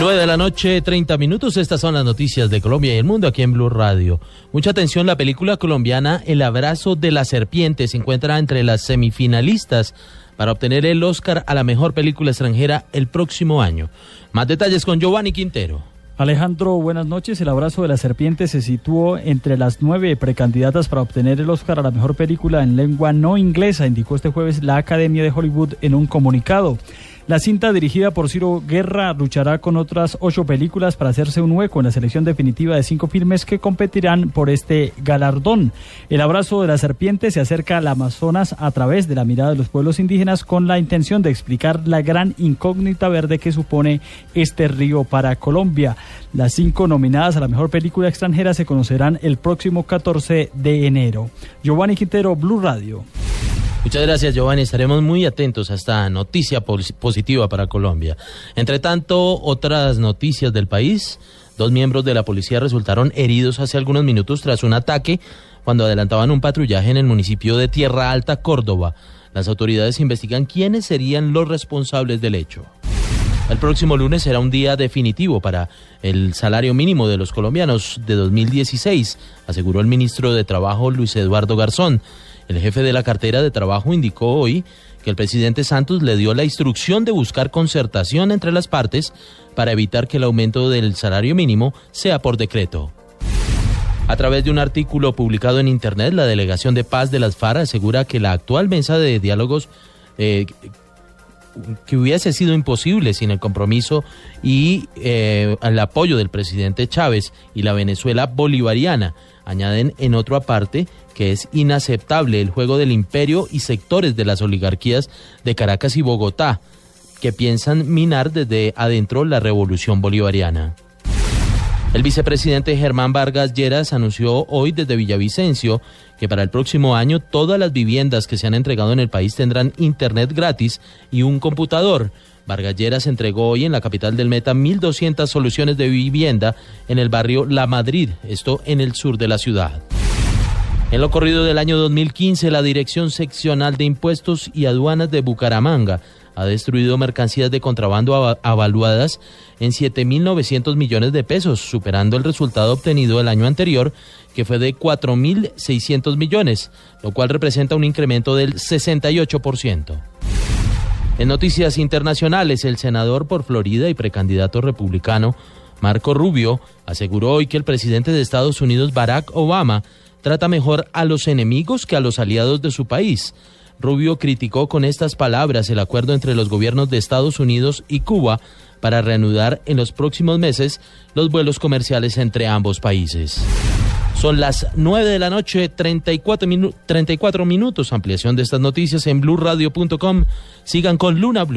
9 de la noche, 30 minutos. Estas son las noticias de Colombia y el mundo aquí en Blue Radio. Mucha atención, la película colombiana El abrazo de la serpiente se encuentra entre las semifinalistas para obtener el Oscar a la mejor película extranjera el próximo año. Más detalles con Giovanni Quintero. Alejandro, buenas noches. El abrazo de la serpiente se situó entre las nueve precandidatas para obtener el Oscar a la mejor película en lengua no inglesa, indicó este jueves la Academia de Hollywood en un comunicado. La cinta dirigida por Ciro Guerra luchará con otras ocho películas para hacerse un hueco en la selección definitiva de cinco filmes que competirán por este galardón. El abrazo de la serpiente se acerca al Amazonas a través de la mirada de los pueblos indígenas con la intención de explicar la gran incógnita verde que supone este río para Colombia. Las cinco nominadas a la mejor película extranjera se conocerán el próximo 14 de enero. Giovanni Quintero, Blue Radio. Muchas gracias, Giovanni. Estaremos muy atentos a esta noticia positiva para Colombia. Entre tanto, otras noticias del país. Dos miembros de la policía resultaron heridos hace algunos minutos tras un ataque cuando adelantaban un patrullaje en el municipio de Tierra Alta, Córdoba. Las autoridades investigan quiénes serían los responsables del hecho. El próximo lunes será un día definitivo para el salario mínimo de los colombianos de 2016, aseguró el ministro de Trabajo Luis Eduardo Garzón. El jefe de la cartera de trabajo indicó hoy que el presidente Santos le dio la instrucción de buscar concertación entre las partes para evitar que el aumento del salario mínimo sea por decreto. A través de un artículo publicado en Internet, la Delegación de Paz de las FARC asegura que la actual mesa de diálogos eh, que hubiese sido imposible sin el compromiso y eh, el apoyo del presidente Chávez y la Venezuela bolivariana. Añaden en otra parte que es inaceptable el juego del imperio y sectores de las oligarquías de Caracas y Bogotá, que piensan minar desde adentro la revolución bolivariana. El vicepresidente Germán Vargas Lleras anunció hoy desde Villavicencio que para el próximo año todas las viviendas que se han entregado en el país tendrán internet gratis y un computador. Vargas Lleras entregó hoy en la capital del Meta 1.200 soluciones de vivienda en el barrio La Madrid, esto en el sur de la ciudad. En lo corrido del año 2015, la Dirección Seccional de Impuestos y Aduanas de Bucaramanga ha destruido mercancías de contrabando avaluadas en 7.900 millones de pesos, superando el resultado obtenido el año anterior, que fue de 4.600 millones, lo cual representa un incremento del 68%. En noticias internacionales, el senador por Florida y precandidato republicano Marco Rubio aseguró hoy que el presidente de Estados Unidos, Barack Obama, trata mejor a los enemigos que a los aliados de su país. Rubio criticó con estas palabras el acuerdo entre los gobiernos de Estados Unidos y Cuba para reanudar en los próximos meses los vuelos comerciales entre ambos países. Son las 9 de la noche, 34, 34 minutos. Ampliación de estas noticias en blurradio.com. Sigan con Luna Blue.